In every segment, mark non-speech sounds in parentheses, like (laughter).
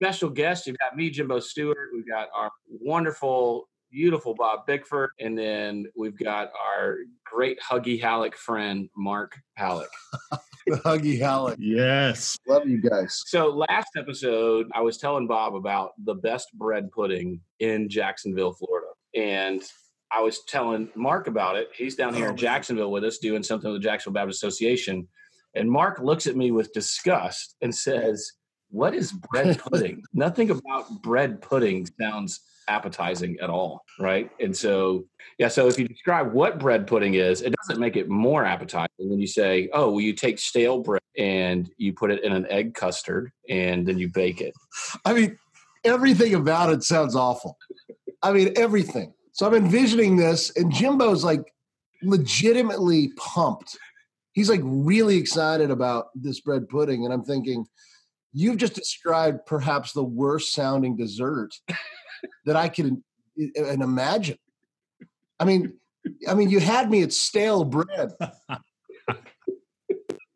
special guest. You've got me, Jimbo Stewart. We've got our wonderful, beautiful Bob Bickford. And then we've got our great Huggy Hallock friend, Mark Hallock. the (laughs) Huggy Hallock. Yes. Love you guys. So last episode, I was telling Bob about the best bread pudding in Jacksonville, Florida. And I was telling Mark about it. He's down here in oh, Jacksonville with us doing something with the Jacksonville Baptist Association. And Mark looks at me with disgust and says, what is bread pudding? (laughs) Nothing about bread pudding sounds appetizing at all, right? And so, yeah, so if you describe what bread pudding is, it doesn't make it more appetizing when you say, oh, well, you take stale bread and you put it in an egg custard and then you bake it. I mean, everything about it sounds awful. I mean, everything. So I'm envisioning this, and Jimbo's like legitimately pumped. He's like really excited about this bread pudding. And I'm thinking, you've just described perhaps the worst sounding dessert (laughs) that I can and imagine. I mean, I mean, you had me at stale bread. (laughs)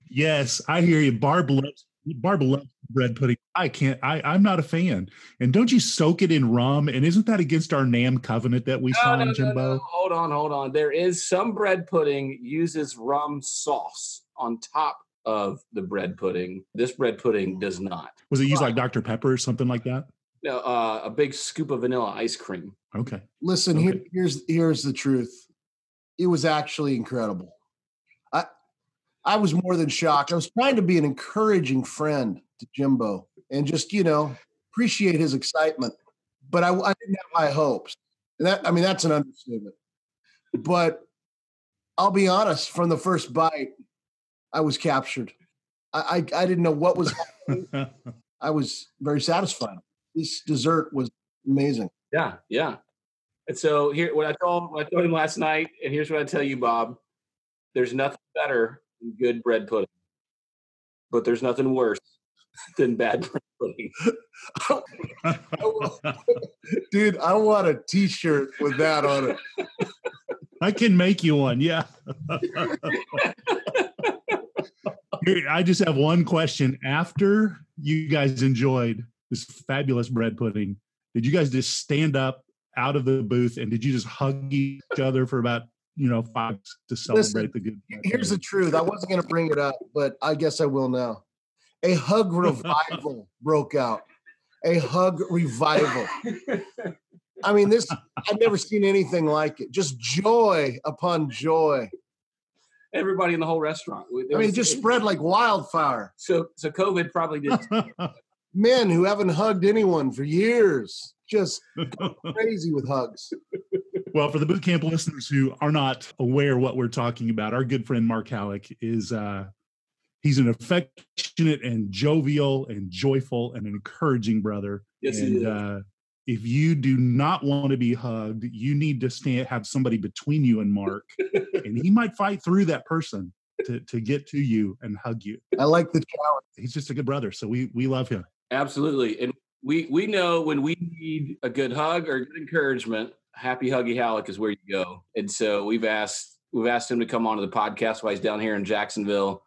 yes, I hear you. Barb loves Barb loves bread pudding. I can't. I I'm not a fan. And don't you soak it in rum? And isn't that against our NAMB covenant that we no, signed, no, Jimbo? No, no. Hold on, hold on. There is some bread pudding uses rum sauce on top of the bread pudding. This bread pudding does not. Was it used like Dr. Pepper or something like that? No, uh, a big scoop of vanilla ice cream. Okay. Listen, okay. Here, here's here's the truth. It was actually incredible. I I was more than shocked. I was trying to be an encouraging friend to Jimbo and just you know appreciate his excitement, but I, I didn't have high hopes. And that I mean that's an understatement. But I'll be honest, from the first bite, I was captured. I, I, I didn't know what was happening. (laughs) I was very satisfied. This dessert was amazing. Yeah, yeah. And so here, what I told what I told him last night, and here's what I tell you, Bob: there's nothing better than good bread pudding, but there's nothing worse (laughs) than bad bread pudding. (laughs) Dude, I want a T-shirt with that on it. I can make you one. Yeah. Here, I just have one question. After you guys enjoyed this fabulous bread pudding, did you guys just stand up out of the booth and did you just hug each other for about you know five to celebrate Listen, the good? Here's the truth. I wasn't going to bring it up, but I guess I will now. A hug revival (laughs) broke out. A hug revival. I mean, this I've never seen anything like it. Just joy upon joy everybody in the whole restaurant. I mean, it just spread like wildfire. So, so COVID probably did. (laughs) Men who haven't hugged anyone for years, just (laughs) crazy with hugs. Well, for the boot camp listeners who are not aware what we're talking about, our good friend Mark Hallock is uh, he's an affectionate and jovial and joyful and encouraging brother. Yes, and, he is. Uh, if you do not want to be hugged, you need to stand have somebody between you and Mark, (laughs) and he might fight through that person to to get to you and hug you. I like the challenge. He's just a good brother, so we we love him. Absolutely, and we we know when we need a good hug or good encouragement, Happy Huggy Hallock is where you go. And so we've asked we've asked him to come onto the podcast while he's down here in Jacksonville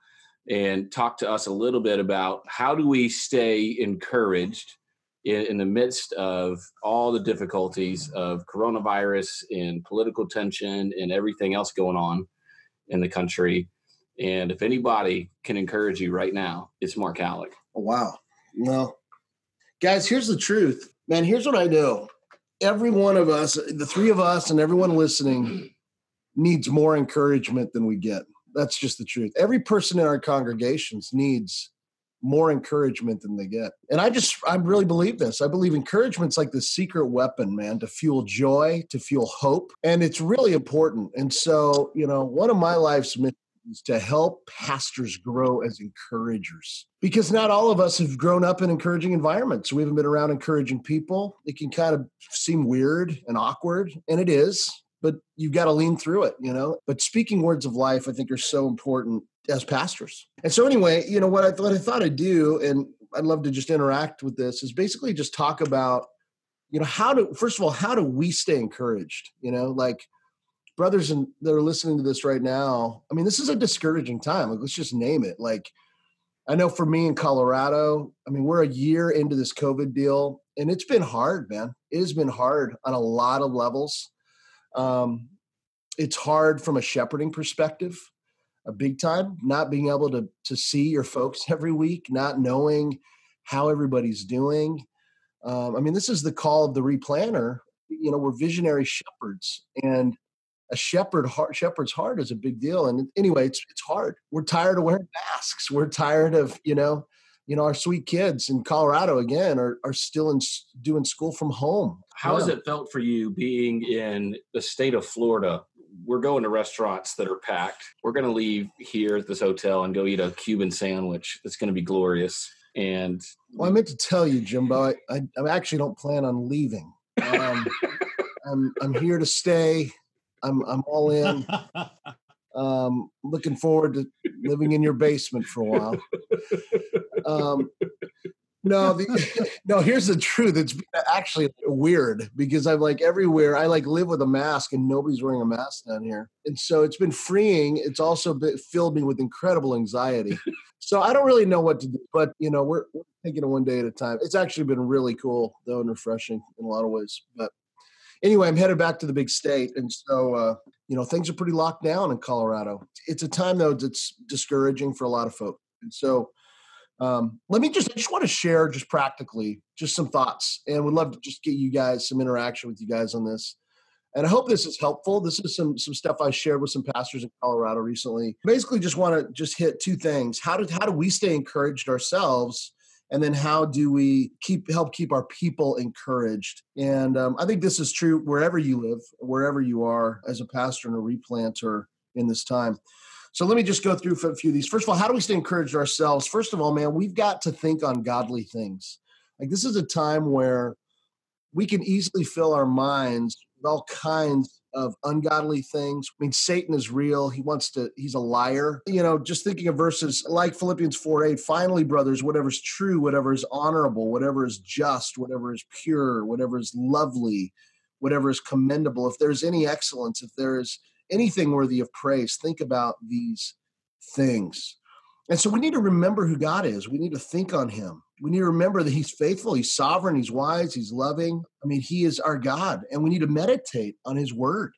and talk to us a little bit about how do we stay encouraged in, in the midst of all the difficulties of coronavirus and political tension and everything else going on in the country. And if anybody can encourage you right now, it's Mark Hallock. Oh, wow. Well, guys, here's the truth. Man, here's what I know. Every one of us, the three of us, and everyone listening needs more encouragement than we get. That's just the truth. Every person in our congregations needs more encouragement than they get. And I just, I really believe this. I believe encouragement's like the secret weapon, man, to fuel joy, to fuel hope. And it's really important. And so, you know, one of my life's missions is to help pastors grow as encouragers. Because not all of us have grown up in encouraging environments. We haven't been around encouraging people. It can kind of seem weird and awkward, and it is, but you've got to lean through it, you know? But speaking words of life, I think, are so important as pastors. And so, anyway, you know, what I, what I thought I'd do, and I'd love to just interact with this, is basically just talk about, you know, how to, first of all, how do we stay encouraged? You know, like, brothers and that are listening to this right now, I mean, this is a discouraging time. Like, let's just name it. Like, I know for me in Colorado, I mean, we're a year into this COVID deal, and it's been hard, man. It has been hard on a lot of levels. Um, it's hard from a shepherding perspective, a big time. Not being able to to see your folks (laughs) every week, not knowing how everybody's doing. Um, I mean, this is the call of the replanter You know, we're visionary shepherds, and a shepherd heart, shepherd's heart is a big deal. And anyway, it's it's hard. We're tired of wearing masks. We're tired of you know, you know, our sweet kids in Colorado again are are still in doing school from home. How yeah. has it felt for you being in the state of Florida? We're going to restaurants that are packed. We're going to leave here at this hotel and go eat a Cuban sandwich. It's going to be glorious. And well, I meant to tell you, Jimbo, I, I, I actually don't plan on leaving. Um, (laughs) I'm I'm here to stay. I'm I'm all in. (laughs) Um, looking forward to living in your basement for a while. (laughs) Um, no, (laughs) the, (laughs) no. Here's the truth. It's actually weird because I'm like everywhere. I like live with a mask, and nobody's wearing a mask down here, and so it's been freeing. It's also been, filled me with incredible anxiety. (laughs) So I don't really know what to do, but you know, we're, we're taking it one day at a time. It's actually been really cool though and refreshing in a lot of ways. But anyway, I'm headed back to the big state, and so uh, you know things are pretty locked down in Colorado. It's a time though that's discouraging for a lot of folks, and so um, let me just I just want to share just practically just some thoughts, and would love to just get you guys some interaction with you guys on this. And I hope this is helpful. This is some some stuff I shared with some pastors in Colorado recently. Basically, just want to just hit two things. How do how do we stay encouraged ourselves and then how do we keep help keep our people encouraged and um, i think this is true wherever you live wherever you are as a pastor and a replanter in this time so let me just go through a few of these first of all how do we stay encouraged ourselves first of all man we've got to think on godly things like this is a time where we can easily fill our minds with all kinds of ungodly things. I mean, Satan is real. He wants to, he's a liar. You know, just thinking of verses like Philippians 4 8, finally, brothers, whatever is true, whatever is honorable, whatever is just, whatever is pure, whatever is lovely, whatever is commendable, if there's any excellence, if there is anything worthy of praise, think about these things. And so we need to remember who God is. We need to think on him. We need to remember that he's faithful, he's sovereign, he's wise, he's loving. I mean, he is our God, and we need to meditate on his word.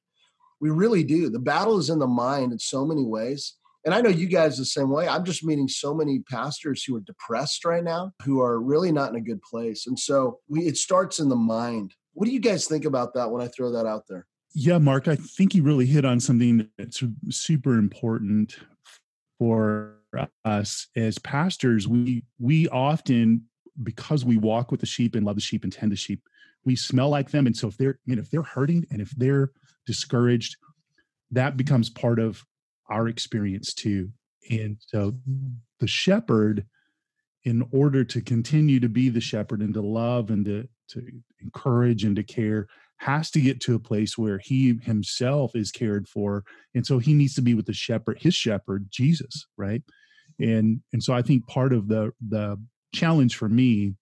We really do. The battle is in the mind in so many ways. And I know you guys the same way. I'm just meeting so many pastors who are depressed right now, who are really not in a good place. And so we, it starts in the mind. What do you guys think about that when I throw that out there? Yeah, Mark, I think you really hit on something that's super important for us as pastors. We we often because we walk with the sheep and love the sheep and tend the sheep, we smell like them. And so if they're, you if they're hurting and if they're discouraged, that becomes part of our experience too. And so the shepherd, in order to continue to be the shepherd and to love and to, to encourage and to care, has to get to a place where he himself is cared for. And so he needs to be with the shepherd, his shepherd, Jesus, right? And and so I think part of the the challenge for me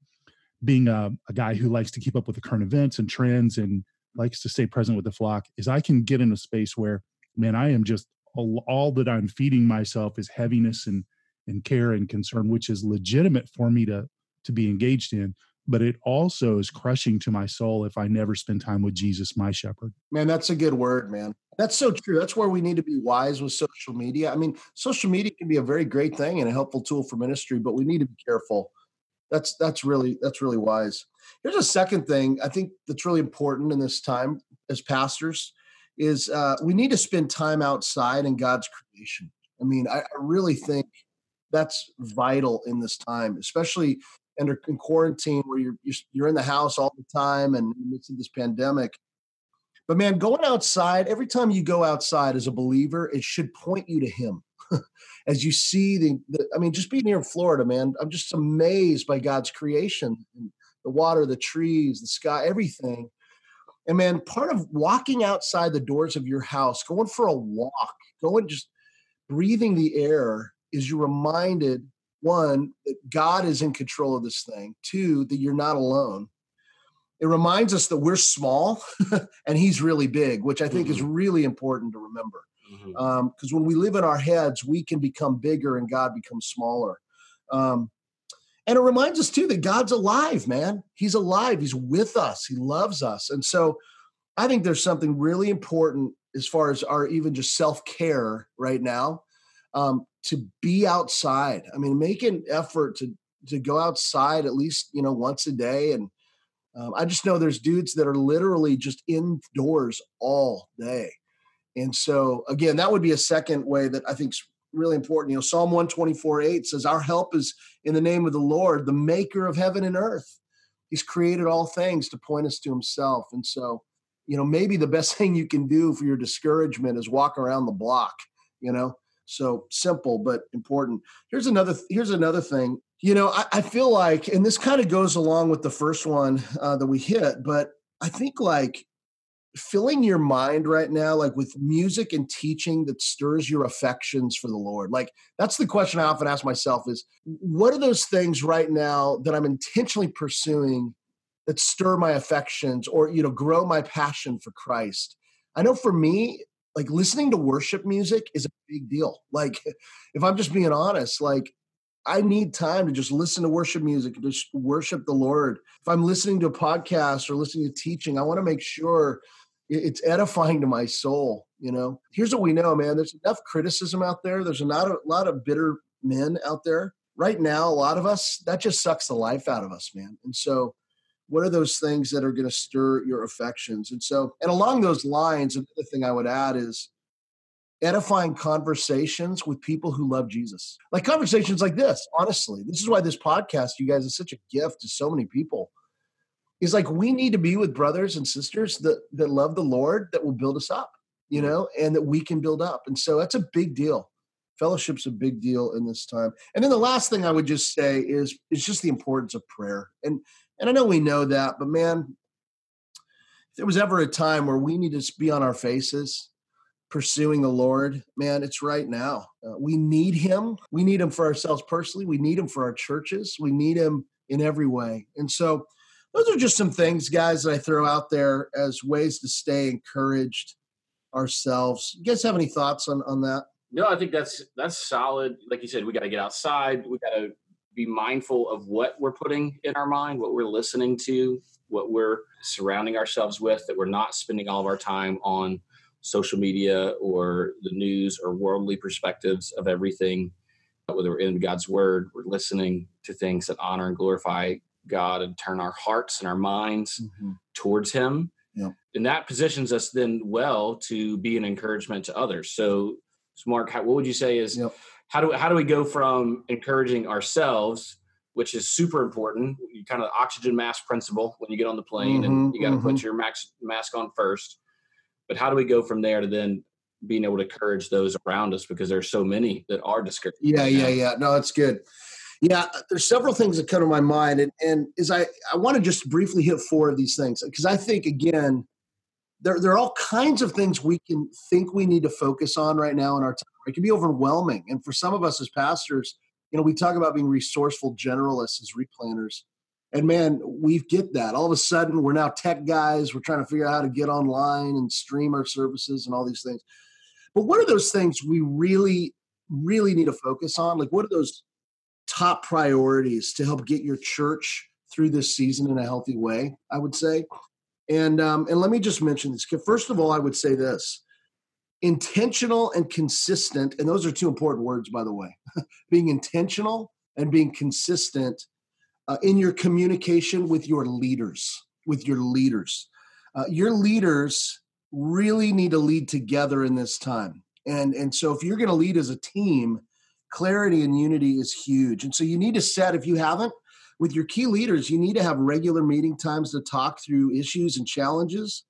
being a, a guy who likes to keep up with the current events and trends and likes to stay present with the flock is I can get in a space where, man, I am just all, all that I'm feeding myself is heaviness and and care and concern, which is legitimate for me to to be engaged in. But it also is crushing to my soul if I never spend time with Jesus, my shepherd. Man, that's a good word, man. That's so true. That's where we need to be wise with social media. I mean, social media can be a very great thing and a helpful tool for ministry, but we need to be careful that's that's really that's really wise here's a second thing i think that's really important in this time as pastors is uh, we need to spend time outside in god's creation i mean i, I really think that's vital in this time especially under in quarantine where you're you're in the house all the time and in this pandemic But man, going outside, every time you go outside as a believer, it should point you to him. (laughs) as you see the, the, I mean, just being here in Florida, man, I'm just amazed by God's creation, the water, the trees, the sky, everything. And man, part of walking outside the doors of your house, going for a walk, going just breathing the air, is you're reminded one that God is in control of this thing. Two, that you're not alone. It reminds us that we're small (laughs) and He's really big, which I think mm-hmm. is really important to remember. Because mm-hmm. um, when we live in our heads, we can become bigger and God becomes smaller. Um, and it reminds us too that God's alive, man. He's alive. He's with us. He loves us. And so I think there's something really important as far as our even just self care right now um, to be outside. I mean, make an effort to to go outside at least you know once a day. And um, I just know there's dudes that are literally just indoors all day. And so again, that would be a second way that I think is really important. You know, Psalm 124 8 says, Our help is in the name of the Lord, the maker of heaven and earth. He's created all things to point us to himself. And so, you know, maybe the best (laughs) thing you can do for your discouragement is walk around the block, you know. So simple but important. Here's another here's another thing. You know, I, I feel like, and this kind of goes along with the first one uh, that we hit, but I think like filling your mind right now like with music and teaching that stirs your affections for the lord like that's the question i often ask myself is what are those things right now that i'm intentionally pursuing that stir my affections or you know grow my passion for christ i know for me like listening to worship music is a big deal. Like (laughs) if i'm just being honest like I need time to just listen to worship music just worship the Lord. If I'm listening to a podcast or listening to teaching, I want to make sure it's edifying to my soul you know? Here's what we know man there's enough criticism out there. There's a lot of, a lot of bitter men out there. Right now a lot of us that just sucks the life out of us man. And so what are those things that are going to stir your affections and so and along those lines another thing i would add is edifying conversations with people who love jesus like conversations like this honestly this is why this podcast you guys is such a gift to so many people is like we need to be with brothers and sisters that that love the Lord that will build us up, you mm-hmm. know, and that we can build up. And so that's a big deal. Fellowship's a big deal in this time. And then the last thing I would just say is is just the importance of prayer. And and I know we know that, but man, if there was ever a time where we need to be on our faces pursuing the Lord, man, it's right now. Uh, we need Him. We need Him for ourselves personally. We need Him for our churches. We need Him in every way. And so those are just some things, guys, that I throw out there as ways to stay encouraged ourselves. You guys have any thoughts on on that? No, I think that's that's solid. Like you said, we got to get outside. We got to be mindful of what we're putting in our mind, what we're listening to, what we're surrounding ourselves with. That we're not spending all of our time on social media or the news or worldly perspectives of everything. Whether we're in God's Word, we're listening to things that honor and glorify God and turn our hearts and our minds mm-hmm. towards Him. Yeah. And that positions us then well to be an encouragement to others. So, so Mark, how, what would you say is yep. how do how do we go from encouraging ourselves, which is super important, you kind of oxygen mask principle when you get on the plane mm-hmm, and you got to mm-hmm. put your mask mask on first. But how do we go from there to then being able to encourage those around us because there's so many that are discouraged? Yeah, yeah, yeah. No, that's good. Yeah, there's several things that come to my mind, and and is I I want to just briefly hit four of these things because I think again, there there are all kinds of things we can think we need to focus on right now in our time. It can be overwhelming, and for some of us as pastors, you know, we talk about being resourceful generalists as replanters, and man, we get that. All of a sudden, we're now tech guys. We're trying to figure out how to get online and stream our services and all these things. But what are those things we really, really need to focus on? Like, what are those top priorities to help get your church through this season in a healthy way, I would say. And um, and let me just mention this. First of all, I would say this: intentional and consistent, and those are two important words, by the way. (laughs) being intentional and being consistent uh, in your communication with your leaders. With your leaders, uh, your leaders really need to lead together in this time. And and so if you're going to lead as a team, clarity and unity is huge. And so you need to set, if you haven't, with your key leaders, you need to have regular meeting times to talk through issues and challenges.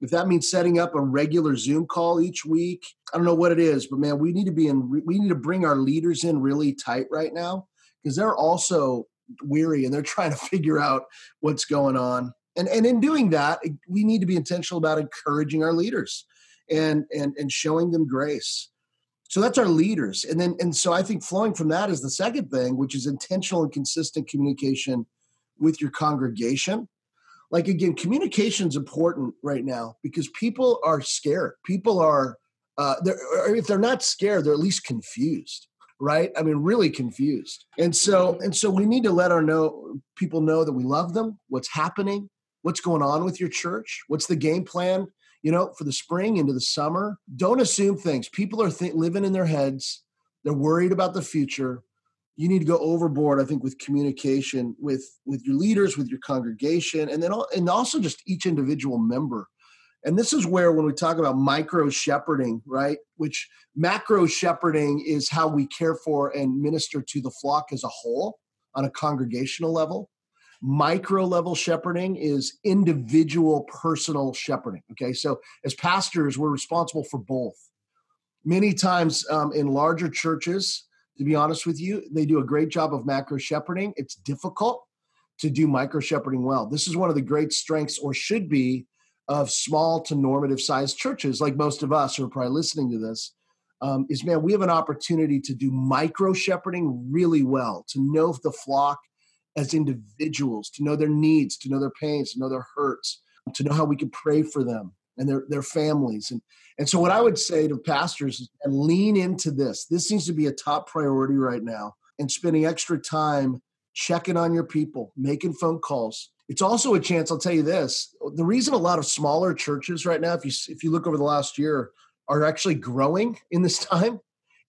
if that means setting up a regular Zoom call each week, I don't know what it is, but man, we need to be in, we need to bring our leaders in really tight right now because they're also weary and they're (laughs) trying to figure out what's going on. And, and in doing that, we need to be intentional about encouraging our leaders and, and, and showing them grace. So that's our leaders. And then, and so I think flowing from that is the second thing, which is intentional and consistent communication with your congregation. Like again communication is important right now because people are scared. People are uh, they're, if they're not scared they're at least confused right? I mean really confused. And so and so we need to let our know people know that we love them what's happening what's going on with your church what's the game plan you know for the spring into the summer don't assume things. People are th- living in their heads. They're worried about the future. You need to go overboard i think with communication with with your leaders with your congregation and then and also just each individual member. And this is where when we talk about micro shepherding right which macro shepherding is how we care for and minister to the flock as a whole on a congregational level micro level shepherding is individual personal shepherding okay so as pastors we're responsible for both many times um, in larger churches to be honest with you. They do a great job of macro shepherding. It's difficult to do micro shepherding well. This is one of the great strengths, or should be, of small to normative sized churches, like most of us who are probably listening to this. Um, is man, we have an opportunity to do micro shepherding really well, to know the flock as individuals, to know their needs, to know their pains, to know their hurts, to know how we can pray for them and their, their families. And, and so, what I would say to pastors is lean into this. This seems to be a top priority right now, and spending extra time checking on your people, making phone calls. It's also a chance. I'll tell you this: the reason a lot of smaller churches right now, if you if you look over the last year, are actually growing in this (laughs) time,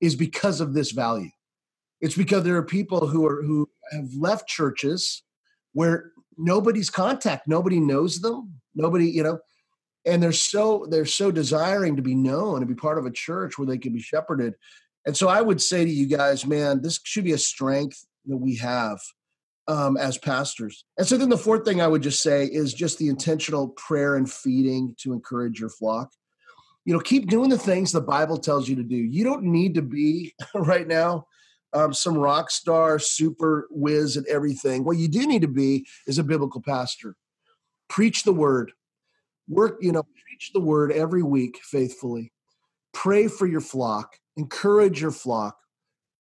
is because of this value. It's because there are people who are who have left churches where nobody's contact, nobody knows them, nobody, you know, and they're so they're so desiring to be known and be part of a church where they can be shepherded. And so i would say to you guys man this should be a strength that we have um, as pastors. And so then the fourth thing i would just say is just the intentional prayer and feeding to encourage your flock. You know keep doing the things the bible tells you to do. You don't need to be (laughs) right now um, some rock star super whiz and everything what you do need to be is a biblical pastor preach the word work, you know, preach the word every week faithfully. Pray for your flock, encourage your flock,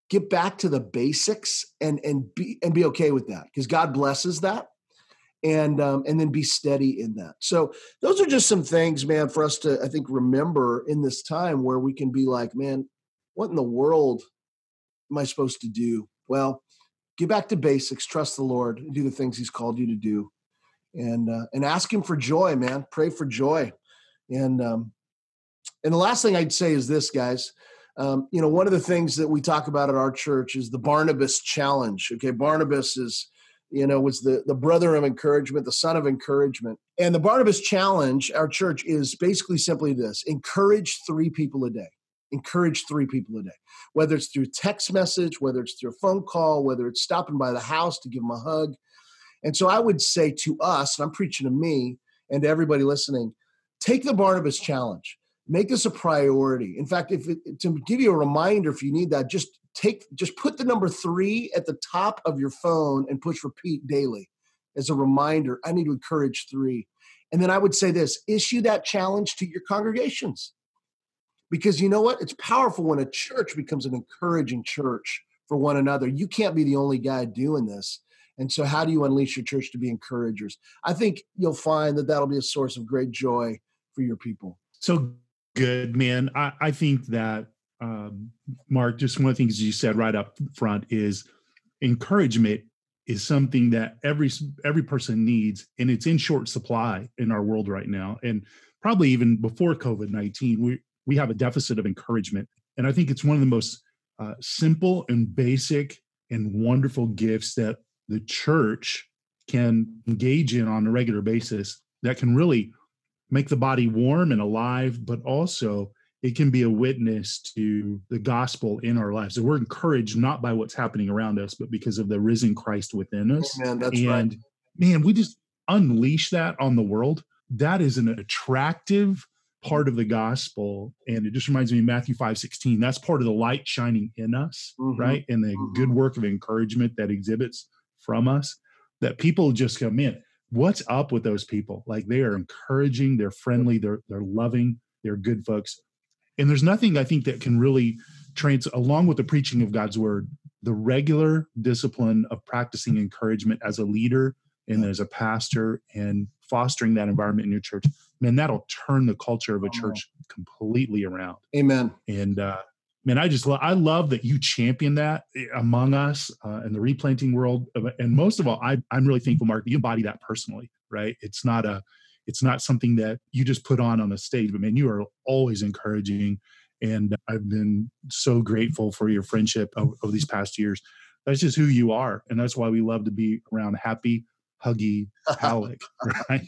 get back to the basics and and be and be okay with that because God blesses that. And um, and then be steady in that. So those are just some things, man, for us to I think remember in this time where we can be like, man, what in the world am I supposed to do? Well, get back to basics, trust the Lord, and do the things He's called you to do and uh, and ask him for joy, man. Pray for joy, and um, and the last thing I'd say is this, guys. Um, you know, one of the things that we talk about at our church is the Barnabas Challenge. Okay, Barnabas is, you know, was the the brother of encouragement, the son of encouragement, and the Barnabas Challenge. Our church is basically simply this: encourage three people a day. Encourage three people a day, whether it's through text message, whether it's through a phone call, whether it's stopping by the house to give them a hug and so I would say to us, and I'm preaching to me and to everybody listening, take the Barnabas challenge. Make this a priority. In fact, if it, to give you a reminder, if you need that, just take, just put the number three at the top of your phone and push repeat daily as a reminder. I need to encourage three. And then I would say this issue that challenge to your congregations. Because you know what? It's powerful when a church becomes an encouraging church for one another. You can't be the only guy doing this. And so, how do you unleash your church to be encouragers? I think you'll find that that'll be a source of great joy for your people. So good, man. I, I think that, um, Mark, just one of the things you said right up front is encouragement is something that every every person needs, and it's in short supply in our world right now. And probably even before COVID nineteen, we we have a deficit of encouragement, and I think it's one of the most uh, simple and basic and wonderful gifts that the church can engage in on a regular basis that can really make the body warm and alive, but also it can be a witness to the gospel in our lives. So we're encouraged not by what's happening around us, but because of the risen Christ within us. Man, that's and right. man, we just unleash that on the world. that is an attractive part of the gospel. And it just reminds me of Matthew 5 16. That's part of the light shining in us, Mhm. right? And the Mhm. good work of encouragement that exhibits from us that people just come in. What's up with those people? Like they are encouraging, they're friendly, they're they're loving, they're good folks. And there's nothing I think that can really trans along with the preaching of God's word, the regular discipline of practicing encouragement as a leader and as a pastor and fostering that environment in your church, man, that'll turn the culture of a Oh. church completely around. Amen. And uh, man, I just lo- I love that you champion that eh, among us uh, in the replanting world. Of- And most of all, I, I'm really thankful, Mark, that you embody that personally. Right? It's not a it's not something that you just put on on a stage, but man, you are always encouraging. And I've been so grateful for your friendship over, over these past years. That's just who you are, and that's why we love to be around happy, huggy Hallock. (laughs) (laughs) Right?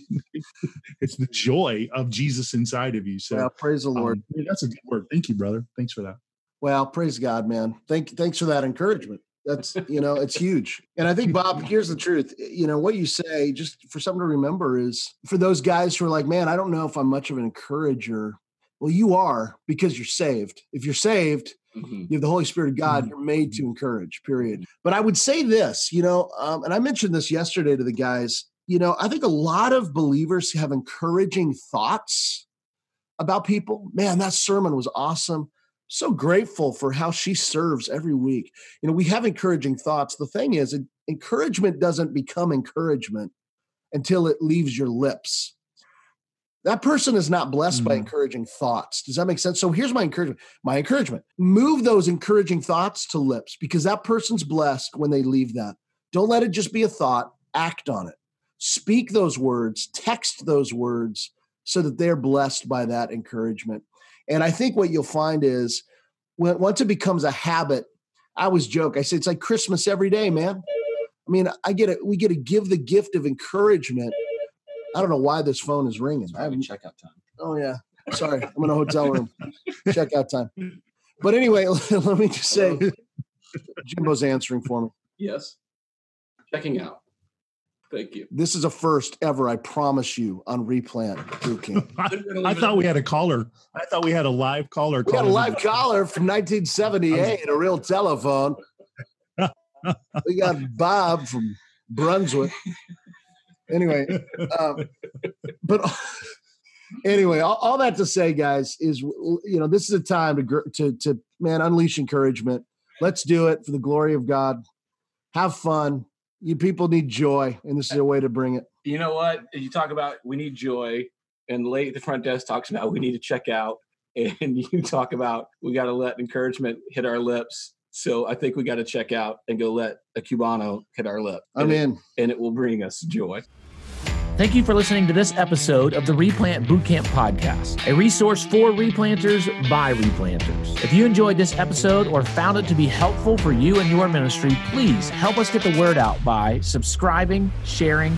it's the joy of Jesus inside of you. So Well, praise the Lord. um, yeah, that's a good word. Thank you, brother. Thanks for that. Well, praise God, man. Thank thanks for that encouragement. That's you know, it's huge. And I think Bob, here's the truth. You know, what you say, just for something to remember is for those guys who are like, man, I don't know if I'm much of an encourager. Well, you are because you're saved. If you're saved, Mhm. you have the Holy Spirit of God, you're made to encourage, period. But I would say this, you know, um, and I mentioned this yesterday to the guys, you know, I think a lot of believers have encouraging thoughts about people. Man, that sermon was awesome. So grateful for how she serves every week. You know, we have encouraging thoughts. The thing is, encouragement doesn't become encouragement until it leaves your lips. That person is not blessed by Mhm. encouraging thoughts. Does that make sense? So here's my encouragement. My encouragement move those encouraging thoughts to lips because that person's blessed when they leave that. Don't let it just be a thought, act on it. Speak those words, text those words so that they're blessed by that encouragement. And I think what you'll find is when once it becomes a habit, I always joke, I say it's like Christmas every day, man. I mean, I get it, we get to give the gift of encouragement. I don't know why this phone is ringing. I haven't- checkout time. Oh yeah. Sorry, I'm in a hotel room. Checkout time. But anyway, (laughs) let me just say, Jimbo's answering for me. Yes. Checking out. Thank you. This is a first ever, I promise you, on replant boot camp. (laughs) I, I thought we had a caller. I thought we had a live caller. We got a live caller from 1978, a real telephone. (laughs) We got Bob from Brunswick. Anyway, um, but (laughs) anyway, all, all that to say, guys, is you know this is a time to to to man unleash encouragement. Let's do it for the glory of God. Have fun. You people need joy, and this is a way to bring it. You know what? You talk about we need joy, and late at the front desk talks about we need to check out, (laughs) and you talk about we got to let encouragement hit our lips. So I think we got to check out and go let a cubano hit our lip. I'm and it, in. and it will bring us joy. Thank you for listening to this episode of the Replant Bootcamp Podcast, a resource for replanters by replanters. If you enjoyed this episode or found it to be helpful for you and your ministry, please help us get the word out by subscribing, sharing,